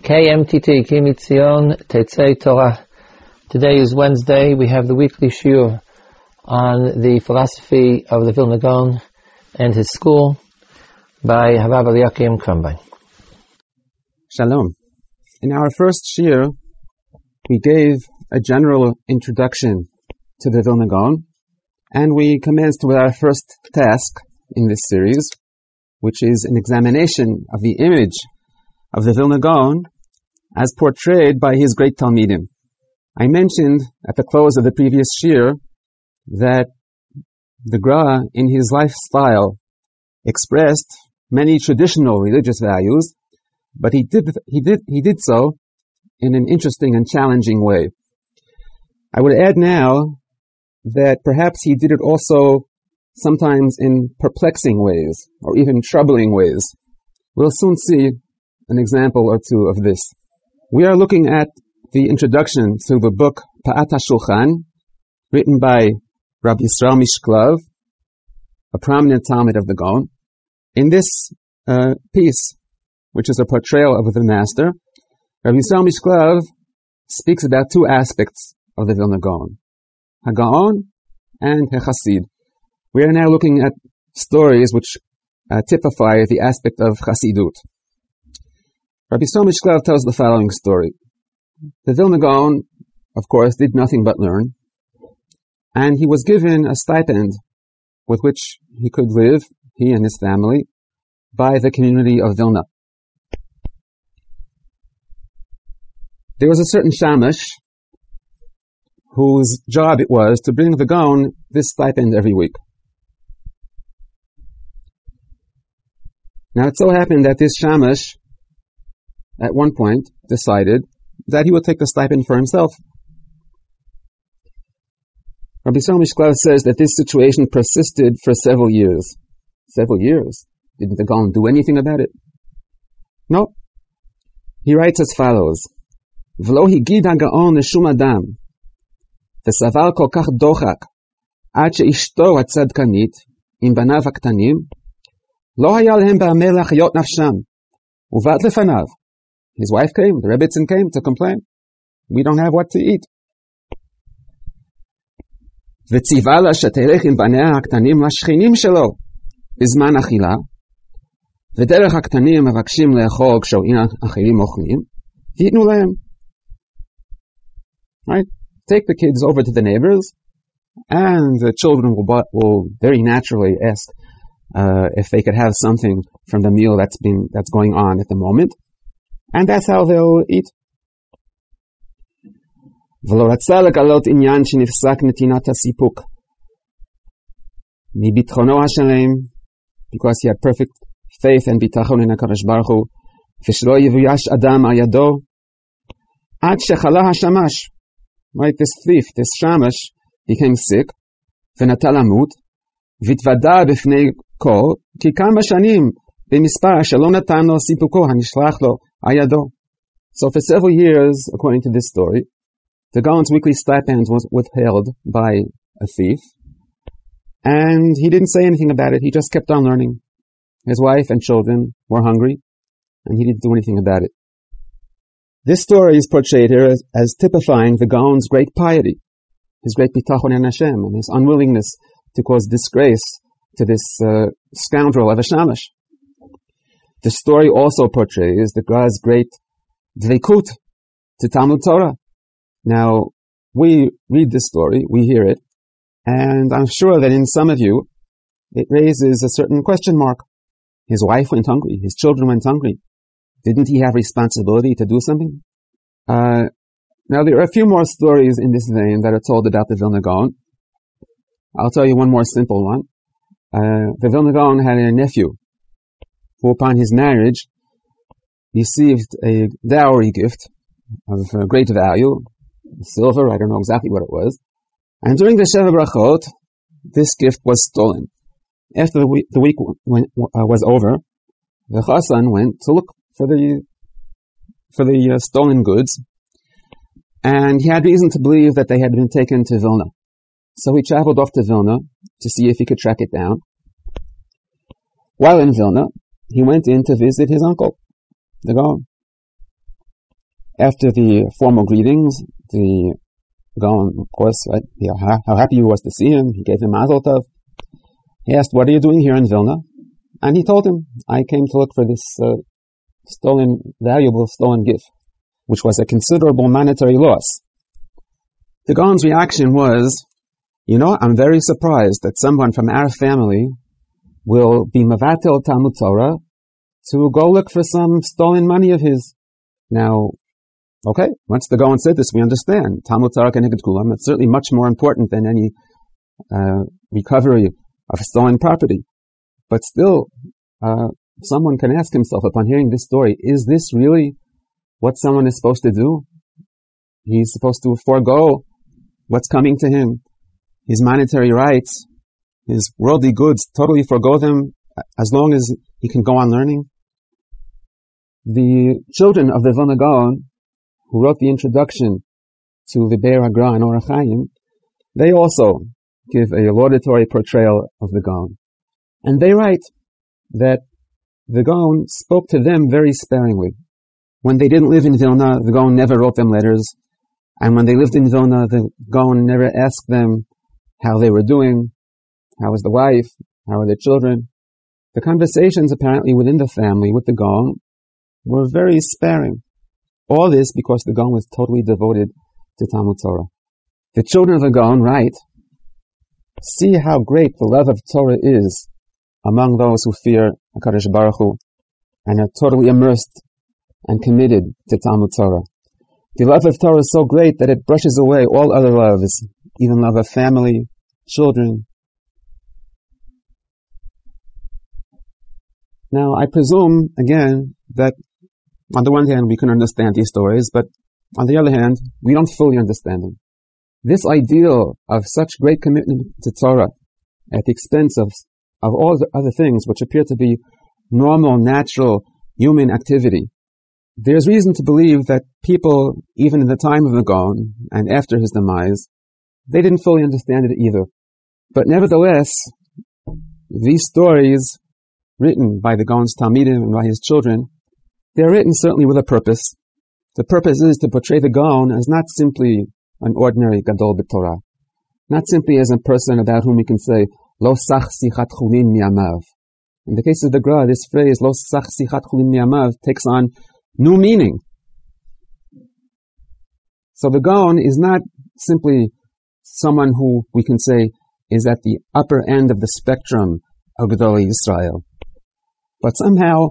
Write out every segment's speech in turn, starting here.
KMTT, Kimitzion Tetzei Torah. Today is Wednesday. We have the weekly shiur on the philosophy of the Vilna Gaon and his school by Harav Eliakim Krumbein. Shalom. In our first shiur, we gave a general introduction to the Vilna Gaon, and we commenced with our first task in this series, which is an examination of the image of the Vilna Gaon as portrayed by his great Talmidim. I mentioned at the close of the previous shiur that the Gra in his lifestyle expressed many traditional religious values, but he did, he did, he did so in an interesting and challenging way. I would add now that perhaps he did it also sometimes in perplexing ways or even troubling ways. We'll soon see an example or two of this. We are looking at the introduction to the book Pa'at HaShulchan, written by Rabbi Yisrael Mishklov, a prominent Talmid of the Gaon. In this uh, piece, which is a portrayal of the master, Rabbi Yisrael Mishklov speaks about two aspects of the Vilna Gaon, Hagaon and Hechasid. We are now looking at stories which uh, typify the aspect of Chasidut. Rabbi Yisrael Mishklov tells the following story. The Vilna Gaon, of course, did nothing but learn, and he was given a stipend with which he could live, he and his family, by the community of Vilna. There was a certain shamash whose job it was to bring the Gaon this stipend every week. Now it so happened that this shamash at one point decided that he would take the stipend for himself. Rabbi Yisrael Mishklov says that this situation persisted for several years. Several years. Didn't the Gaon do anything about it? No. He writes as follows, ולא הגיד הגאון לשום אדם, וסבל כל כך דוחק, עד שאשתו הצדקנית, עם בניו הקטנים, לא היה להם במה להחיות נפשם, ובאת לפניו, his wife came, the Rebbitzin came to complain. We don't have what to eat. וציווה לה שתלך עם בניה הקטנים לשכנים שלו בזמן אכילה, ודרך הקטנים מבקשים לאכול כשרואים אחרים אוכלים, תיתנו להם. Right? Take the kids over to the neighbors, and the children will, will very naturally ask uh, if they could have something from the meal that's been that's going on at the moment. And that's how they'll eat. ולא רצה לגלות עניין שנפסק נתינת הסיפוק. מביטחונו השלם, because he had perfect faith and ביטחון in הקדוש ברוך הוא, ושלא יבויש אדם על ידו, עד שחלה השמש. Right, this thief, this shamash, became sick, ונטה למות, והתוודה בפני כל, כי כמה שנים במספר שלא נתן לו סיפוקו הנשלח לו Ayado. So for several years, according to this story, the Gaon's weekly stipend was withheld by a thief, and he didn't say anything about it. He just kept on learning. His wife and children were hungry, and he didn't do anything about it. This story is portrayed here as, as typifying the Gaon's great piety, his great bitachon in Hashem, and his unwillingness to cause disgrace to this uh, scoundrel of a shamash. The story also portrays the God's great dveikut to Talmud Torah. Now, we read this story, we hear it, and I'm sure that in some of you, it raises a certain question mark. His wife went hungry, his children went hungry. Didn't he have responsibility to do something? Uh, now there are a few more stories in this vein that are told about the Vilna Gaon. I'll tell you one more simple one. Uh, the Vilna Gaon had a nephew who upon his marriage received a dowry gift of great value, silver, I don't know exactly what it was. And during the Sheva Brachot, this gift was stolen. After the week, the week went, uh, was over, the Chassan went to look for the, for the uh, stolen goods, and he had reason to believe that they had been taken to Vilna. So he traveled off to Vilna to see if he could track it down. While in Vilna, he went in to visit his uncle, the Gaon. After the formal greetings, the Gaon, of course, right, how, happy he was to see him. He gave him Mazel Tov. He asked, what are you doing here in Vilna? And he told him, I came to look for this uh, stolen, valuable stolen gift, which was a considerable monetary loss. The Gaon's reaction was, you know, I'm very surprised that someone from our family will be Mavatel Talmud Torah to go look for some stolen money of his. Now, okay, once the Gaon said this, we understand. Talmud Torah Keneged Kulam, it's certainly much more important than any uh, recovery of stolen property. But still, uh, someone can ask himself upon hearing this story, is this really what someone is supposed to do? He's supposed to forego what's coming to him, his monetary rights, his worldly goods, totally forego them as long as he can go on learning. The children of the Vilna Gaon, who wrote the introduction to the Be'er HaGra and Orach they also give a laudatory portrayal of the Gaon. And they write that the Gaon spoke to them very sparingly. When they didn't live in Vilna, the Gaon never wrote them letters. And when they lived in Vilna, the Gaon never asked them how they were doing, how was the wife, how are the children. The conversations apparently within the family with the Gaon were very sparing. All this because the Gaon was totally devoted to Talmud Torah. The children of the Gaon write, see how great the love of Torah is among those who fear HaKadosh Baruch Hu and are totally immersed and committed to Talmud Torah. The love of Torah is so great that it brushes away all other loves, even love of family, children. Now, I presume, again, that on the one hand, we can understand these stories, but on the other hand, we don't fully understand them. This ideal of such great commitment to Torah at the expense of of all the other things which appear to be normal, natural human activity. There's reason to believe that people, even in the time of the Gaon and after his demise, they didn't fully understand it either. But nevertheless, these stories written by the Gaon's Talmidim and by his children, they're written certainly with a purpose. The purpose is to portray the Gaon as not simply an ordinary Gadol B'Torah, not simply as a person about whom we can say, Lo sach sichat chulin miamav. In the case of the Gra, this phrase, Lo sach sichat chulin miamav, takes on new meaning. So the Gaon is not simply someone who we can say is at the upper end of the spectrum of Gedolei Israel. But somehow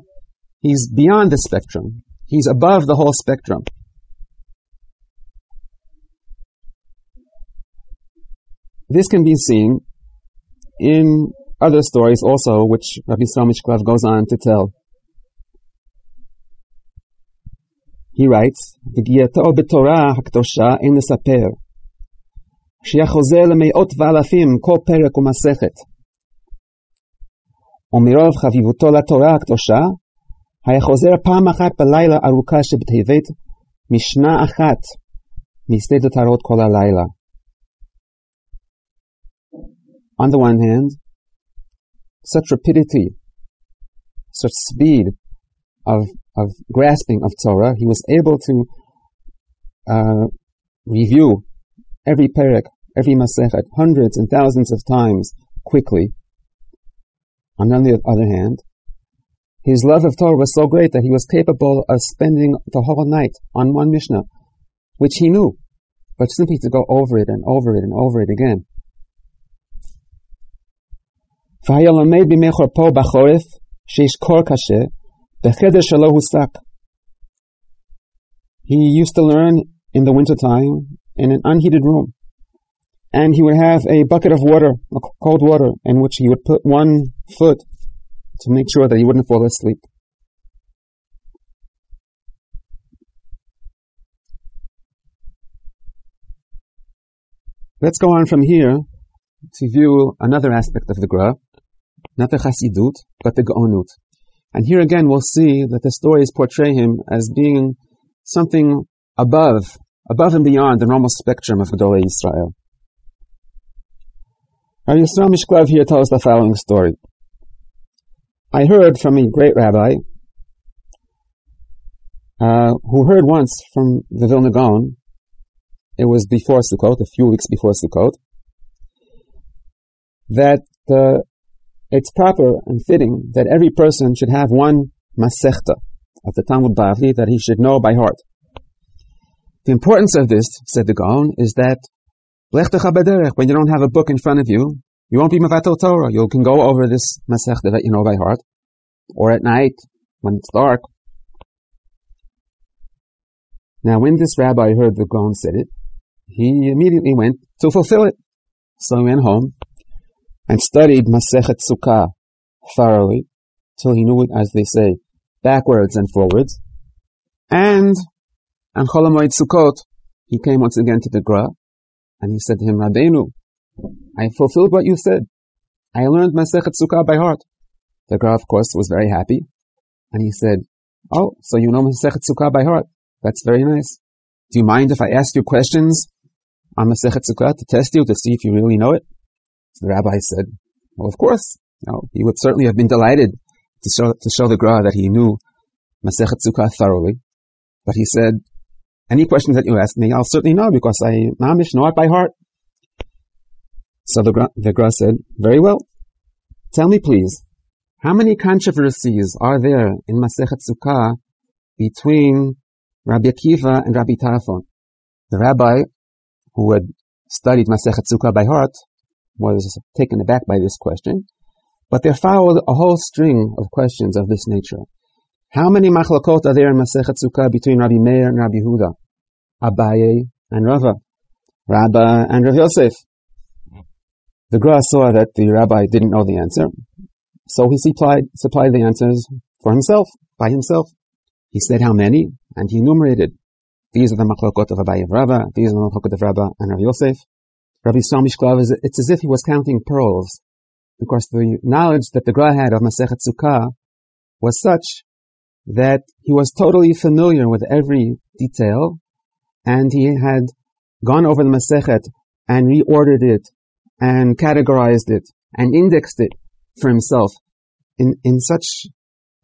he's beyond the spectrum. He's above the whole spectrum. This can be seen in other stories also, which Rabbi Sromich goes on to tell. He writes, "V'giyatov b'Torah hakdosha en nesaper, she'achozeh lemeiot v'alafim Ko perek u'masechet." ומרוב חביבותו לתורה הקדושה, היה חוזר פעם אחת בלילה ארוכה שבטבת, משנה אחת משתי דותרות כל הלילה. on the one hand, such rapidity, such speed of, of grasping of Torah, he was able to uh, review every parak, every masechet, hundreds and thousands of times quickly. On the other hand, his love of Torah was so great that he was capable of spending the whole night on one Mishnah, which he knew, but simply to go over it and over it and over it again. He used to learn in the wintertime in an unheated room. And he would have a bucket of water, cold water, in which he would put one foot to make sure that he wouldn't fall asleep. Let's go on from here to view another aspect of the Gra, not the Chassidut, but the Gaonut. And here again we'll see that the stories portray him as being something above, above and beyond the normal spectrum of Gedolei Israel. Our Yisrael Mishklov here tells the following story. I heard from a great rabbi uh, who heard once from the Vilna Gaon, it was before Sukkot, a few weeks before Sukkot, that uh, it's proper and fitting that every person should have one Masechta of the Talmud Bavli that he should know by heart. The importance of this, said the Gaon, is that when you don't have a book in front of you, you won't be Mavatel Torah. You can go over this Masechta that you know by heart. Or at night, when it's dark. Now, when this rabbi heard the Gaon said it, he immediately went to fulfill it. So he went home and studied Masechet Sukkah thoroughly till he knew it, as they say, backwards and forwards. And on Chol Hamoed Sukkot, he came once again to the Gra, and he said to him, Rabbeinu, I fulfilled what you said. I learned Masechet Sukkah by heart. The Gra, of course, was very happy, and he said, Oh, so you know Masechet Sukkah by heart. That's very nice. Do you mind if I ask you questions on Masechet Sukkah to test you, to see if you really know it? The rabbi said, Well, of course. You know, he would certainly have been delighted to show, to show the Gra that he knew Masechet Sukkah thoroughly. But he said, any questions that you ask me, I'll certainly know because I mamish know it by heart. So the, the Gra said, very well. Tell me please, how many controversies are there in Masechet Sukkah between Rabbi Akiva and Rabbi Tarfon? The rabbi who had studied Masechet Sukkah by heart was taken aback by this question, but there followed a whole string of questions of this nature. How many machlokot are there in Masechet Sukkah between Rabbi Meir and Rabbi Huda, Abaye and Rava, Rabba and Rav Yosef? The Gra saw that the rabbi didn't know the answer, so he supplied, supplied the answers for himself, by himself. He said how many, and he enumerated. These are the machlokot of Abaye and Rava, these are the machlokot of Rabba and Rav Yosef. Rabbi Samish Klav, it's as if he was counting pearls, because the knowledge that the Gra had of Masechet Sukkah was such that he was totally familiar with every detail, and he had gone over the Masechet and reordered it, and categorized it, and indexed it for himself in, in such,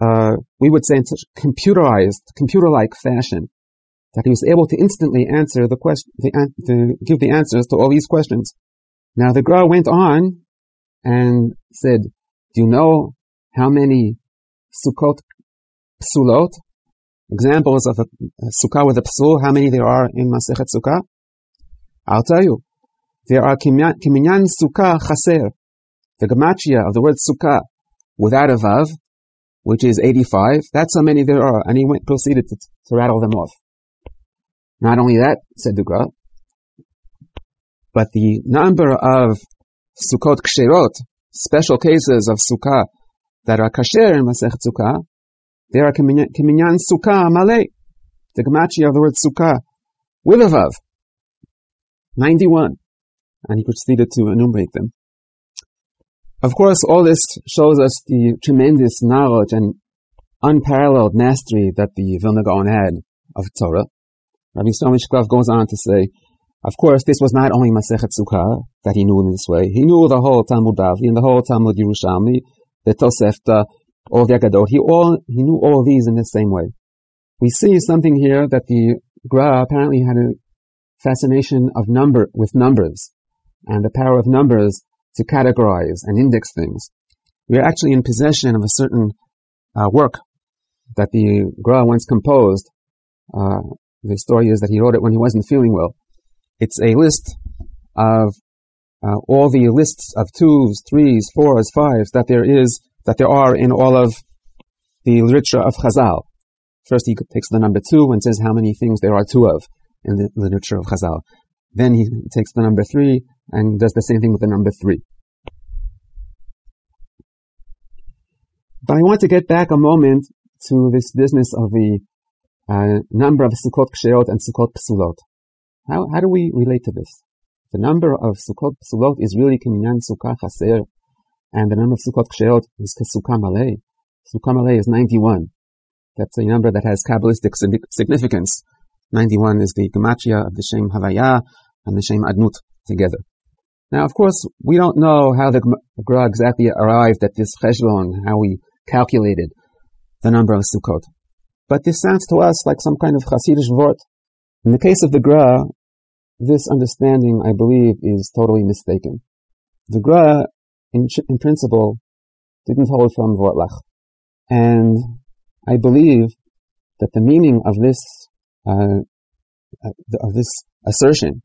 uh, we would say in such computerized, computer-like fashion, that he was able to instantly answer the question, the, to give the answers to all these questions. Now the Gra went on and said, do you know how many Sukkot psulot, examples of a, sukkah with a psul, how many there are in Masechet Sukkah? I'll tell you. There are kiminyan sukkah chaser, the gematria of the word sukkah, without a vav, which is 85. That's how many there are. And he went, proceeded to, to rattle them off. Not only that, said the but the number of sukkot ksherot, special cases of sukkah that are kasher in Masechet Sukkah, there are Kiminyan Sukkah Malay, the gematria of the word Sukkah, with a Vav. 91. And he proceeded to enumerate them. Of course, all this shows us the tremendous knowledge and unparalleled mastery that the Vilna Gaon had of Torah. Rabbi Stomishkov goes on to say, of course, this was not only Masechet Sukkah that he knew in this way. He knew the whole Talmud Bavli and the whole Talmud Yerushalmi, the Tosefta, all the Agadot. He all he knew all these in the same way. We see something here that the Gra apparently had a fascination of number with numbers and the power of numbers to categorize and index things. We are actually in possession of a certain uh, work that the Gra once composed. Uh, the story is that he wrote it when he wasn't feeling well. It's a list of uh, all the lists of twos, threes, fours, fives that there is that there are in all of the literature of Chazal. First, he takes the number two and says how many things there are two of in the literature of Chazal. Then he takes the number three and does the same thing with the number three. But I want to get back a moment to this business of the uh, number of Sukkot Ksherot and Sukkot Psulot. How, how do we relate to this? The number of Sukkot Psulot is really Kinyan Sukkah Chaser, and the number of Sukkot Ksherot is Sukkah Malay. Sukkah Malay is 91. That's a number that has Kabbalistic significance. 91 is the gematria of the Shem Havaya and the Shem Adnut together. Now, of course, we don't know how the Gra exactly arrived at this cheshbon, how we calculated the number of Sukkot. But this sounds to us like some kind of Hasidic word. In the case of the Gra, this understanding, I believe, is totally mistaken. The Gra, in, in principle, didn't hold from Vortlach. And I believe that the meaning of this, uh, of this assertion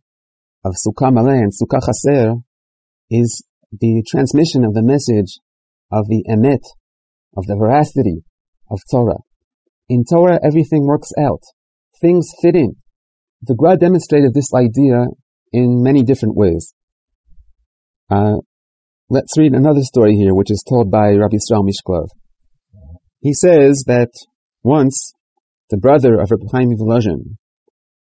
of Sukkah Maleh and Sukkah Chaser is the transmission of the message of the emet, of the veracity of Torah. In Torah, everything works out. Things fit in. The Gra demonstrated this idea in many different ways. Uh, let's read another story here, which is told by Rabbi Israel Mishklov. He says that once the brother of Rabbi Chaim Volozhin,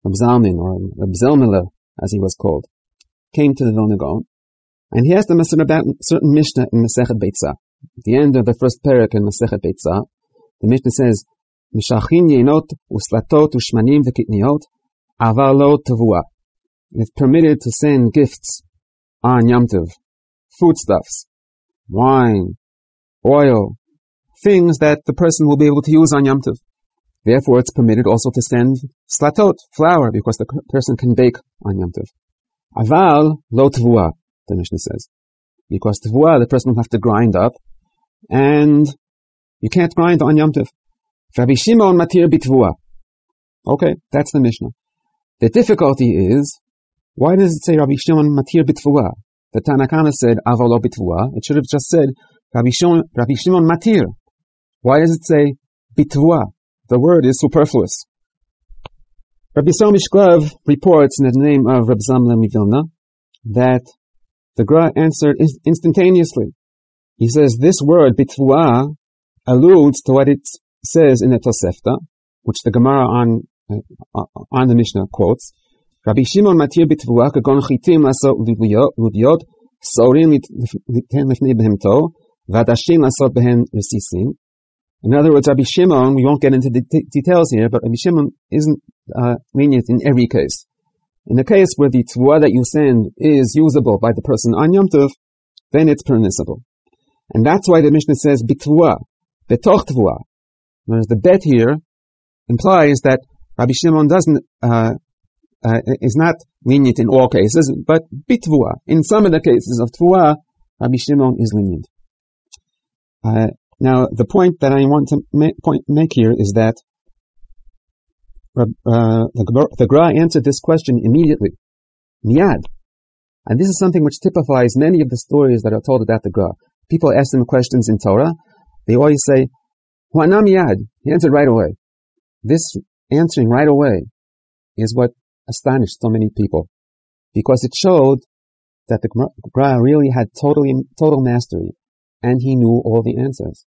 Rab Zalman, or Rab as he was called, came to the Vilna Gaon, and he asked him about certain Mishnah in Masechet Beitzah. At the end of the first parak in Masechet Beitzah, the Mishnah says, Mishachin yenot uslatot ushmanim v'kitniot avalo tavua. It's permitted to send gifts on Yom Tov, foodstuffs, wine, oil, things that the person will be able to use on Yom Tov. Therefore, it's permitted also to send slatot, flour, because the person can bake on Yom Tov. Aval lo tvua, the Mishnah says. Because tvua, the person will have to grind up, and you can't grind on Yom Tov. Rabbi Shimon matir bitvua. Okay, that's the Mishnah. The difficulty is, why does it say Rabbi Shimon matir bitvua? The Tanna Kamma said avalo. It should have just said Rabbi Shimon, Rabbi Shimon matir. Why does it say bitvua? The word is superfluous. Rabbi Yisrael reports in the name of Rabbi Zamla Mivilna that the Gra answered instantaneously. He says this word bitvua alludes to what it says in the Tosefta, which the Gemara on uh, on the Mishnah quotes. Rabbi Shimon matir bitvua kagon chitim lasot ludiyot sorin liten lifnei behemto vadashim lasot behen resisim in other words, Rabbi Shimon, we won't get into the details here, but Rabbi Shimon isn't uh, lenient in every case. In the case where the tvua that you send is usable by the person on Yom Tov, then it's permissible. And that's why the Mishnah says bitvua, betoch tvua. Whereas the bet here implies that Rabbi Shimon doesn't, uh, uh, is not lenient in all cases, but bitvua. In some of the cases of tvua, Rabbi Shimon is lenient. Uh, now, the point that I want to make, point, make here is that uh, the, the Gra answered this question immediately. Miyad. And this is something which typifies many of the stories that are told about the Gra. People ask them questions in Torah. They always say, Huanam Miyad. He answered right away. This answering right away is what astonished so many people. Because it showed that the Gra really had totally, total mastery and he knew all the answers.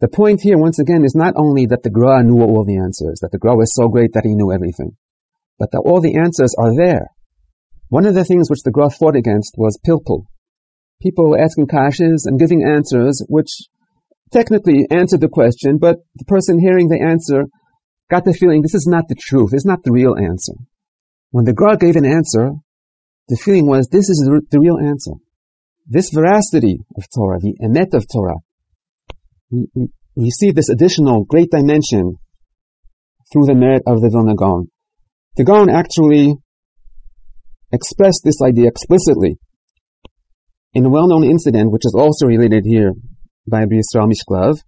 The point here, once again, is not only that the Gra knew all the answers, that the Gra was so great that he knew everything, but that all the answers are there. One of the things which the Gra fought against was pilpul. People asking kashas and giving answers which technically answered the question, but the person hearing the answer got the feeling this is not the truth, is not the real answer. When the Gra gave an answer, the feeling was this is the real answer. This veracity of Torah, the emet of Torah, we, see this additional great dimension through the merit of the Vilna Gaon. The Gaon actually expressed this idea explicitly in a well-known incident, which is also related here by Yisrael Mishklov.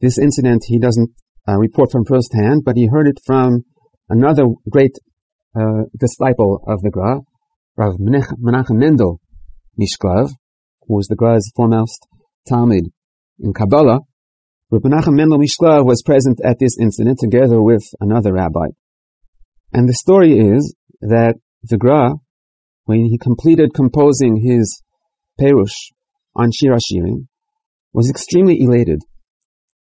This incident he doesn't uh, report from first hand, but he heard it from another great uh, disciple of the Gra, Rav Menachem Mendel Mishklov, who was the Gra's foremost Talmid in Kabbalah, Rabbi Menachem Mendel Mishklov was present at this incident together with another rabbi. And the story is that the Gra, when he completed composing his Perush on Shir was extremely elated.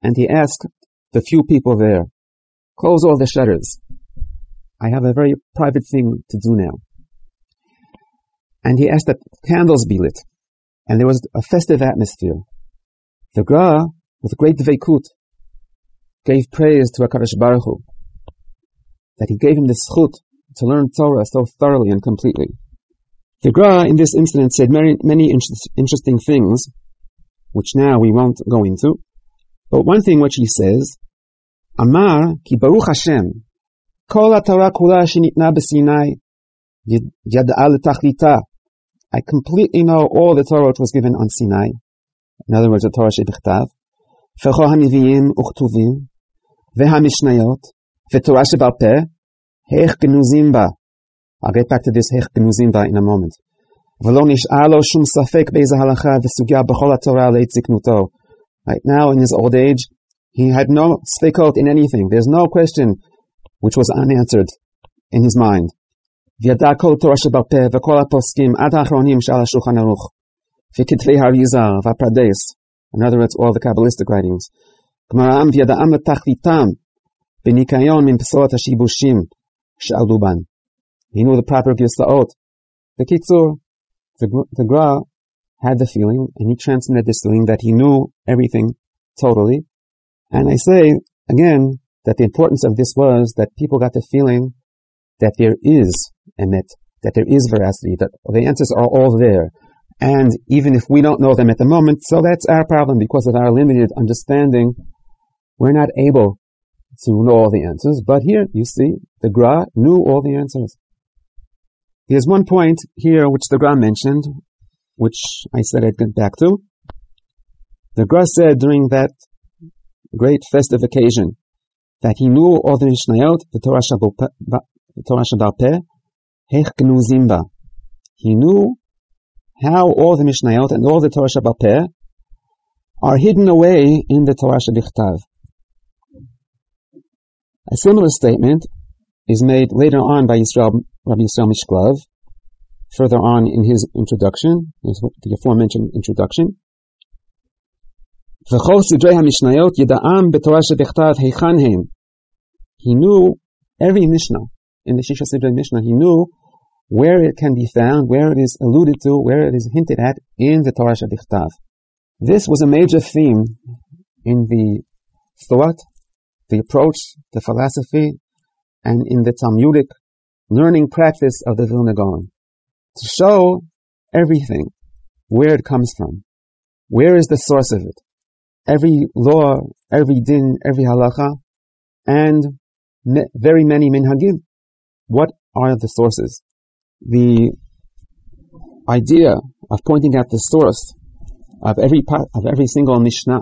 And he asked the few people there, close all the shutters. I have a very private thing to do now. And he asked that candles be lit. And there was a festive atmosphere. The Gra, with great dveikut, gave praise to HaKadosh Baruch Hu, that he gave him the schut to learn Torah so thoroughly and completely. The Gra, in this incident, said many, many interesting things, which now we won't go into. But one thing which he says, Amar ki Baruch Hashem, כל התורה כולה שניתנה בסיני ידעה לתכליתה. I completely know all the Torah which was given on Sinai. In other words, the Torah שבכתב. וכל הנביאים וכתובים, והמשניות, ותורה שבעל פה, איך גנוזים בה. I'll get back to this איך גנוזים בה in a moment. ולא נשאר לו שום ספק באיזה הלכה וסוגיה בכל התורה לעת זקנותו. Right now, in his old age, he had no sfekot in anything. There's no question which was unanswered in his mind. וידע כל תורה שבעל פה וכל הפוסקים עד האחרונים שעל השולחן ערוך. וכתבי האריזה והפרדס. In other words, all the Kabbalistic writings. גמרם וידעם לתכליתם בניקיון מפסולות השיבושים שעלו בן. He knew the proper גרסאות. בקיצור, the, the Gra had the feeling, and he transmitted this feeling that he knew everything totally. And I say, again, that the importance of this was that people got the feeling that there is that that there is veracity, that the answers are all there. And even if we don't know them at the moment, so that's our problem because of our limited understanding. We're not able to know all the answers. But here, you see, the Gra knew all the answers. There's one point here which the Gra mentioned, which I said I'd get back to. The Gra said during that great festive occasion that he knew all the Mishnayot, the Torah Shabbal Peh. He knew how all the Mishnayot and all the Torah Shabbat are hidden away in the Torah Shabbichtav. A similar statement is made later on by Yisrael, Rabbi Yisrael Mishklov, further on in his introduction, the aforementioned introduction. וכל סדרי המשניות ידעם בתורה שבכתב היכן הם. He knew every Mishnah, in the Shisha Sidrei Mishnah, he knew where it can be found, where it is alluded to, where it is hinted at in the Torah Shabichtav. This was a major theme in the thought, the approach, the philosophy, and in the Talmudic learning practice of the Vilna Gaon. To show everything, where it comes from, where is the source of it, every law, every din, every halacha, and me- very many minhagim. What are the sources? The idea of pointing out the source of every part, of every single mishnah,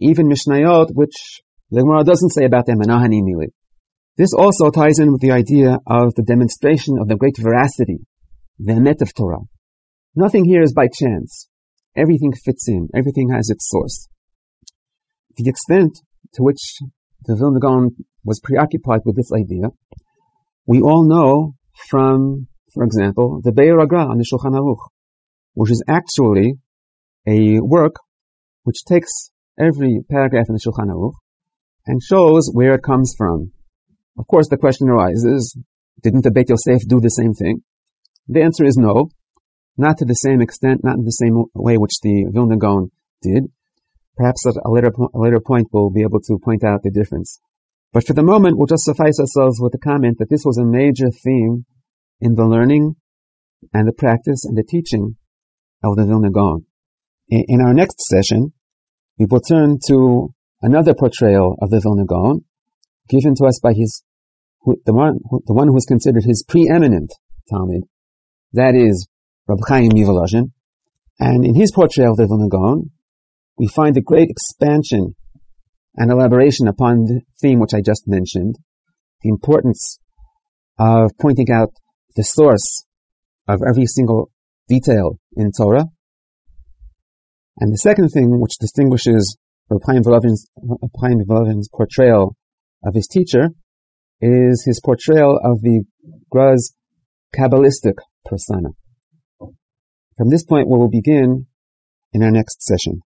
even mishnayot, which the Gemara doesn't say about them anahani mili. This also ties in with the idea of the demonstration of the great veracity, the emet of Torah. Nothing here is by chance. Everything fits in. Everything has its source. The extent to which the Vilna Gaon was preoccupied with this idea, we all know from, for example, the Be'er HaGra on the Shulchan Aruch, which is actually a work which takes every paragraph in the Shulchan Aruch and shows where it comes from. Of course, the question arises, didn't the Beit Yosef do the same thing? The answer is no. Not to the same extent, not in the same way which the Vilna Gaon did. Perhaps at a later, a later point we'll be able to point out the difference. But for the moment, we'll just suffice ourselves with the comment that this was a major theme in the learning and the practice and the teaching of the Vilna Gaon. In, in our next session, we will turn to another portrayal of the Vilna Gaon, given to us by his, the one, the one who is considered his preeminent Talmid, that is Rab Chaim Mivolozhin. And in his portrayal of the Vilna Gaon, we find a great expansion and elaboration upon the theme which I just mentioned, the importance of pointing out the source of every single detail in Torah. And the second thing which distinguishes Reb Chaim portrayal of his teacher is his portrayal of the Gra's Kabbalistic persona. From this point we will begin in our next session.